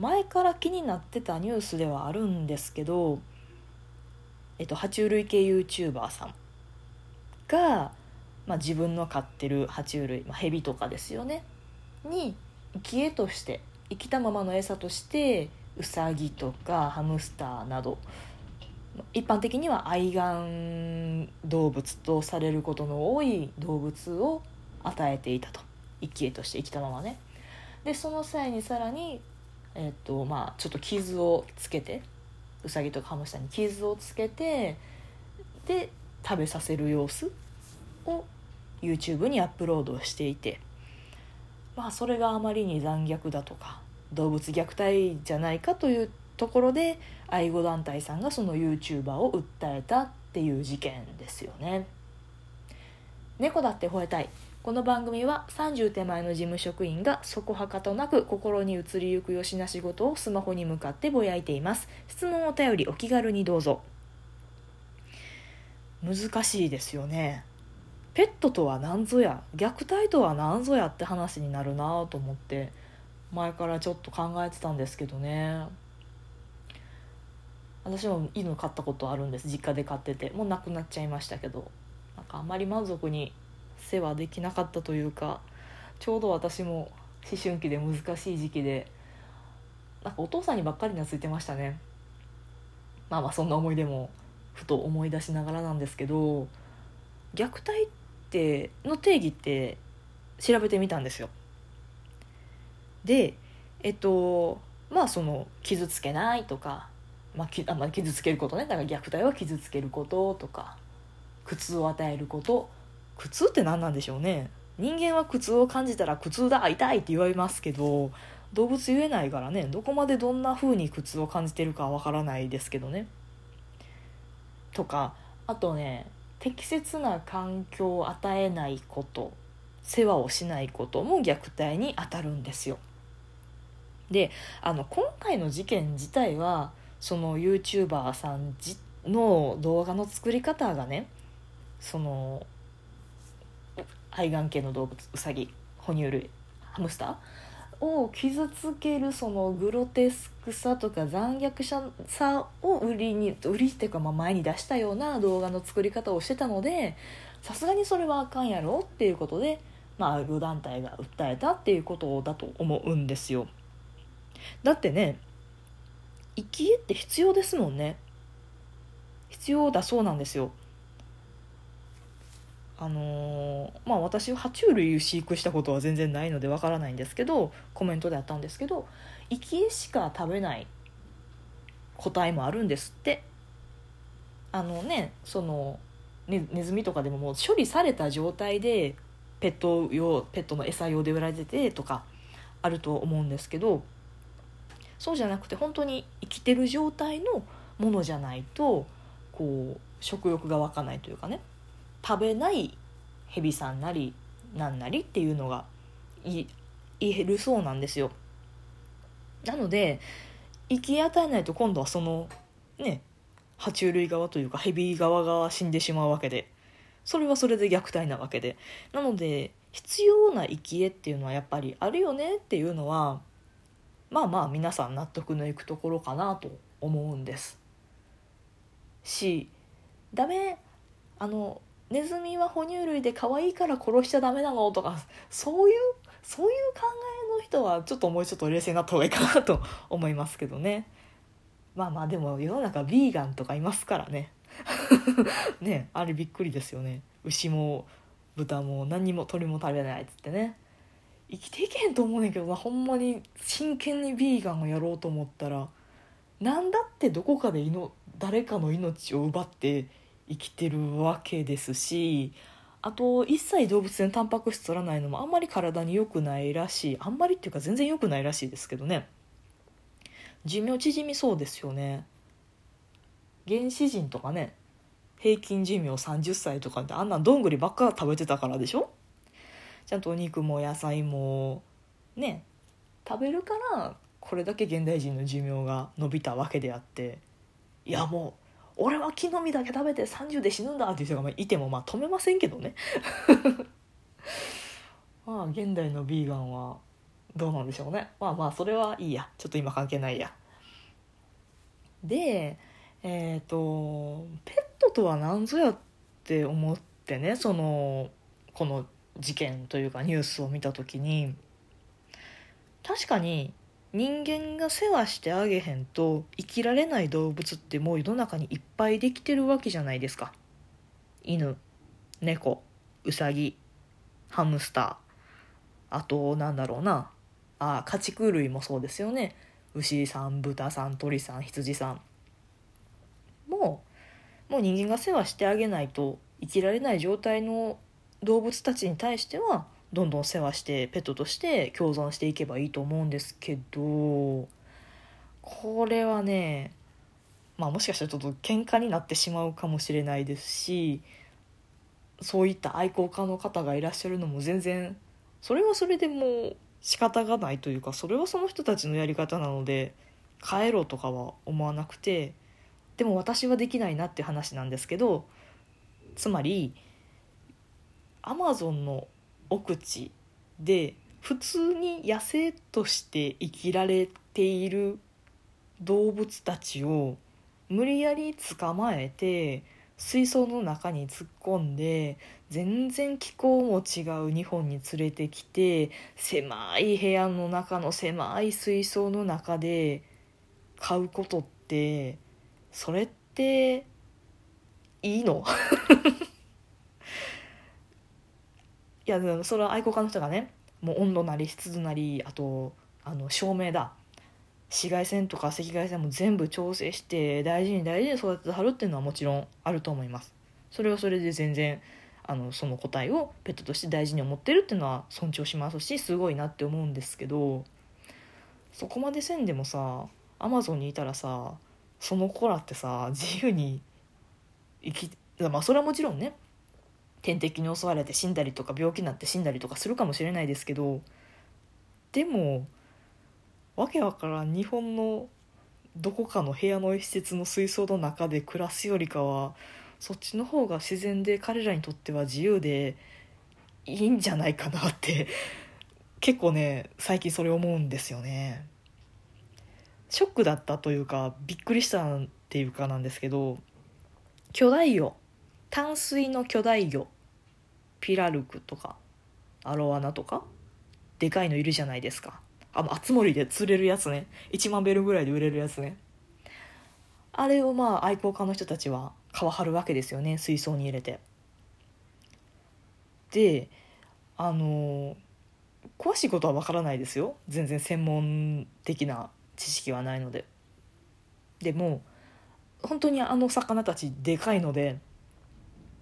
前から気になってたニュースではあるんですけど、えっと、爬虫類系 YouTuber さんが、まあ、自分の飼ってる爬虫類、まあ、ヘビとかですよね。に生き餌として生きたままの餌としてウサギとかハムスターなど一般的には愛玩動物とされることの多い動物を与えていたと。生き餌として生きたままね。でその際にさらに、えっとまあ、ちょっと傷をつけてウサギとかハムスターに傷をつけてで食べさせる様子を YouTube にアップロードしていてまあそれがあまりに残虐だとか動物虐待じゃないかというところで愛護団体さんがその YouTuber を訴えたっていう事件ですよね。猫だって吠えたい。この番組は30手前の事務職員がそこはかとなく心に移りゆくよしな仕事をスマホに向かってぼやいています。質問お便りお気軽にどうぞ。難しいですよね。ペットとは何ぞや虐待とは何ぞやって話になるなと思って前からちょっと考えてたんですけどね。私も犬飼ったことあるんです。実家で飼ってて。もう亡くなっちゃいましたけど。なんかあんまり満足に世話できなかったというかちょうど私も思春期で難しい時期でなんかお父さんにばっかり懐いてましたね。まあまあそんな思い出もふと思い出しながらなんですけど虐待っての定義って調べてみたんですよ。でえっとまあその傷つけないとか、まあ、きあまあ、傷つけることね。だから虐待は傷つけることとか苦痛を与えること苦痛って何なんでしょうね。人間は苦痛を感じたら苦痛だ痛いって言われますけど動物言えないからね。どこまでどんな風に苦痛を感じてるかわからないですけどね。とかあとね適切な環境を与えないこと世話をしないことも虐待にあたるんですよ。であの今回の事件自体はその YouTuber さんの動画の作り方がねその愛玩系の動物ウサギ哺乳類ハムスター？を傷つけるそのグロテスクさとか残虐さを売りに売りっていうかま前に出したような動画の作り方をしてたのでさすがにそれはあかんやろっていうことでまあ愛護団体が訴えたっていうことだと思うんですよ。だってね生き餌って必要ですもんね。必要だそうなんですよ。あのー、まあ私は爬虫類を飼育したことは全然ないのでわからないんですけどコメントであったんですけど生き餌しか食べない個体もあるんですって。あのねそのねネズミとかでももう処理された状態でペット用ペットの餌用で売られててとかあると思うんですけどそうじゃなくて本当に生きてる状態のものじゃないとこう食欲が湧かないというかね。食べない蛇さんなりなんなりっていうのが言えるそうなんですよ。なので生き与えないと今度はそのね爬虫類側というか蛇側が死んでしまうわけでそれはそれで虐待なわけでなので必要な生き餌っていうのはやっぱりあるよねっていうのはまあまあ皆さん納得のいくところかなと思うんですしダメあのネズミは哺乳類で可愛いから殺しちゃダメなの？とかそういうそういう考えの人はちょっともうちょっと冷静になった方がいいかなと思いますけどね。まあまあでも世の中ビーガンとかいますからね。ねあれびっくりですよね。牛も豚も何も鳥も食べないっつってね。生きていけんと思うねんけどなほんまに真剣にビーガンをやろうと思ったら何だってどこかで誰かの命を奪って生きてるわけですしあと一切動物性タンパク質取らないのもあんまり体に良くないらしい。あんまりっていうか全然良くないらしいですけどね。寿命縮みそうですよね。原始人とかね平均寿命30歳とかってあんなどんぐりばっか食べてたからでしょ？ちゃんとお肉も野菜もね食べるからこれだけ現代人の寿命が伸びたわけであって。いやもう俺は木の実だけ食べて30で死ぬんだっていう人がいてもまあ止めませんけどね。まあ現代のビーガンはどうなんでしょうね。まあまあそれはいいや。ちょっと今関係ないや。でえっ、とペットとは何ぞやって思ってねそのこの事件というかニュースを見た時に確かに人間が世話してあげへんと生きられない動物ってもう世の中にいっぱいできてるわけじゃないですか。犬猫うさぎハムスター。あとなんだろうな。あ家畜類もそうですよね。牛さん豚さん鳥さん羊さん。もうもう人間が世話してあげないと生きられない状態の動物たちに対してはどんどん世話してペットとして共存していけばいいと思うんですけどこれはねまあもしかしたらちょっと喧嘩になってしまうかもしれないですしそういった愛好家の方がいらっしゃるのも全然それはそれでも仕方がないというかそれはその人たちのやり方なので帰ろうとかは思わなくてでも私はできないなって話なんですけどつまりアマゾンの奥地で普通に野生として生きられている動物たちを無理やり捕まえて水槽の中に突っ込んで全然気候も違う日本に連れてきて狭い部屋の中の狭い水槽の中で飼うことってそれっていいの？いやそれは愛好家の人がねもう温度なり湿度なりあとあの照明だ。紫外線とか赤外線も全部調整して大事に大事に育ててはるっていうのはもちろんあると思います。それはそれで全然あのその個体をペットとして大事に思ってるっていうのは尊重しますしすごいなって思うんですけどそこまでせんでもさアマゾンにいたらさその子らってさ自由に生きまあそれはもちろんね天敵に襲われて死んだりとか病気になって死んだりとかするかもしれないですけどでもわけわからん日本のどこかの部屋の施設の水槽の中で暮らすよりかはそっちの方が自然で彼らにとっては自由でいいんじゃないかなって 結構ね最近それ思うんですよね。ショックだったというかびっくりしたっていうかなんですけど巨大魚淡水の巨大魚ピラルクとかアロワナとかでかいのいるじゃないですかあの、熱森で釣れるやつね。1万ベルぐらいで売れるやつね。あれをまあ愛好家の人たちは皮張るわけですよね。水槽に入れて。で、あの、詳しいことはわからないですよ。全然専門的な知識はないので。でも、本当にあの魚たちでかいので、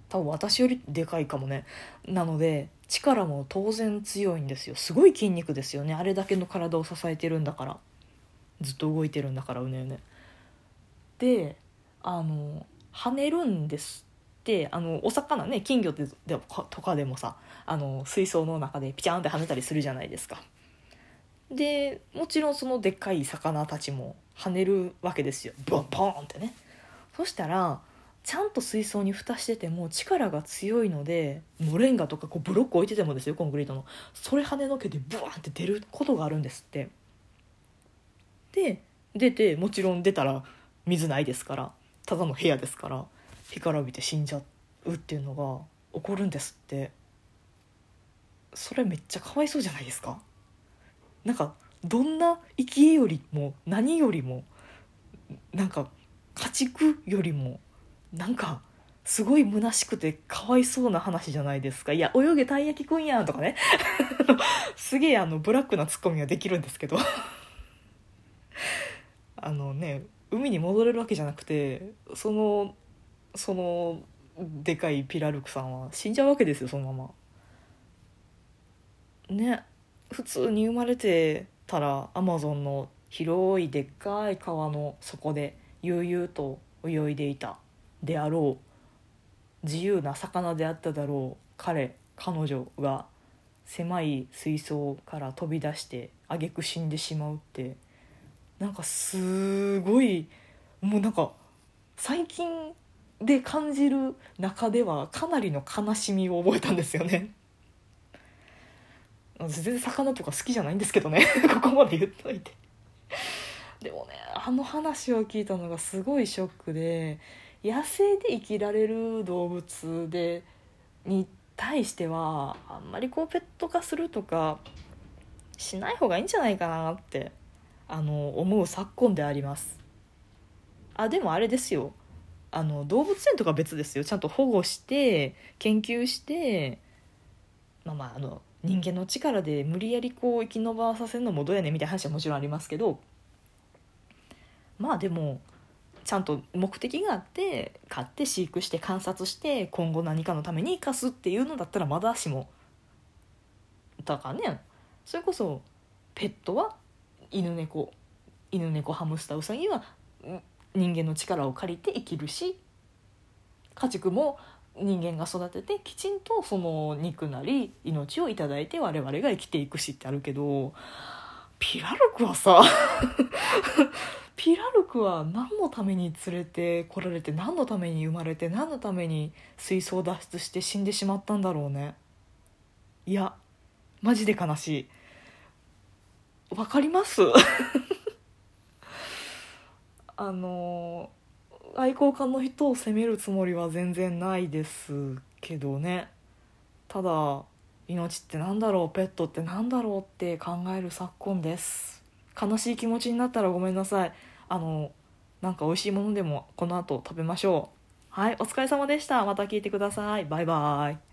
多分私よりでかいかもね。なので、力も当然強いんですよ。すごい筋肉ですよね。あれだけの体を支えてるんだから。ずっと動いてるんだからうねうね。であの跳ねるんですってあのお魚ね金魚でとかでもさあの水槽の中でピチャンって跳ねたりするじゃないですか。でもちろんそのでっかい魚たちも跳ねるわけですよ。ボンボンってね。そしたらちゃんと水槽に蓋してても力が強いのでモレンガとかこうブロック置いててもですよコンクリートの。それ跳ねのけてブワーって出ることがあるんですって。で出てもちろん出たら水ないですからただの部屋ですから干からびて死んじゃうっていうのが起こるんですって。それめっちゃかわいそうじゃないですか。なんかどんな生きよりも何よりもなんか家畜よりもなんかすごい虚しくてかわいそうな話じゃないですか。いや泳げたい焼きくんやんとかね。すげえあのブラックなツッコミができるんですけど。あのね海に戻れるわけじゃなくてそのそのでかいピラルクさんは死んじゃうわけですよそのまま。ね普通に生まれてたらアマゾンの広いでっかい川の底で悠々と泳いでいた。であろう自由な魚であっただろう彼彼女が狭い水槽から飛び出して挙句死んでしまうって。なんかすごいもうなんか最近で感じる中ではかなりの悲しみを覚えたんですよね。全然魚とか好きじゃないんですけどね。ここまで言っといて。でもねあの話を聞いたのがすごいショックで野生で生きられる動物でに対してはあんまりこうペット化するとかしない方がいいんじゃないかなってあの思う昨今であります。あでもあれですよ。あの動物園とか別ですよ。ちゃんと保護して研究してまあまああの人間の力で無理やりこう生き延ばさせるのもどうやねんみたいな話はもちろんありますけど。まあでもちゃんと目的があって飼って飼育して観察して今後何かのために生かすっていうのだったらまだしもだからねそれこそペットは犬猫犬猫ハムスターウサギは人間の力を借りて生きるし家畜も人間が育ててきちんとその肉なり命を頂いて我々が生きていくしってあるけどピラルクはさ ピラルクは何のために連れてこられて何のために生まれて何のために水槽脱出して死んでしまったんだろうね。いやマジで悲しい。わかります？あの愛好家の人を責めるつもりは全然ないですけどね。ただ命って何だろう？ペットって何だろう？って考える昨今です。悲しい気持ちになったらごめんなさい。あのなんか美味しいものでもこの後食べましょう。はいお疲れ様でした。また聞いてください。バイバイ。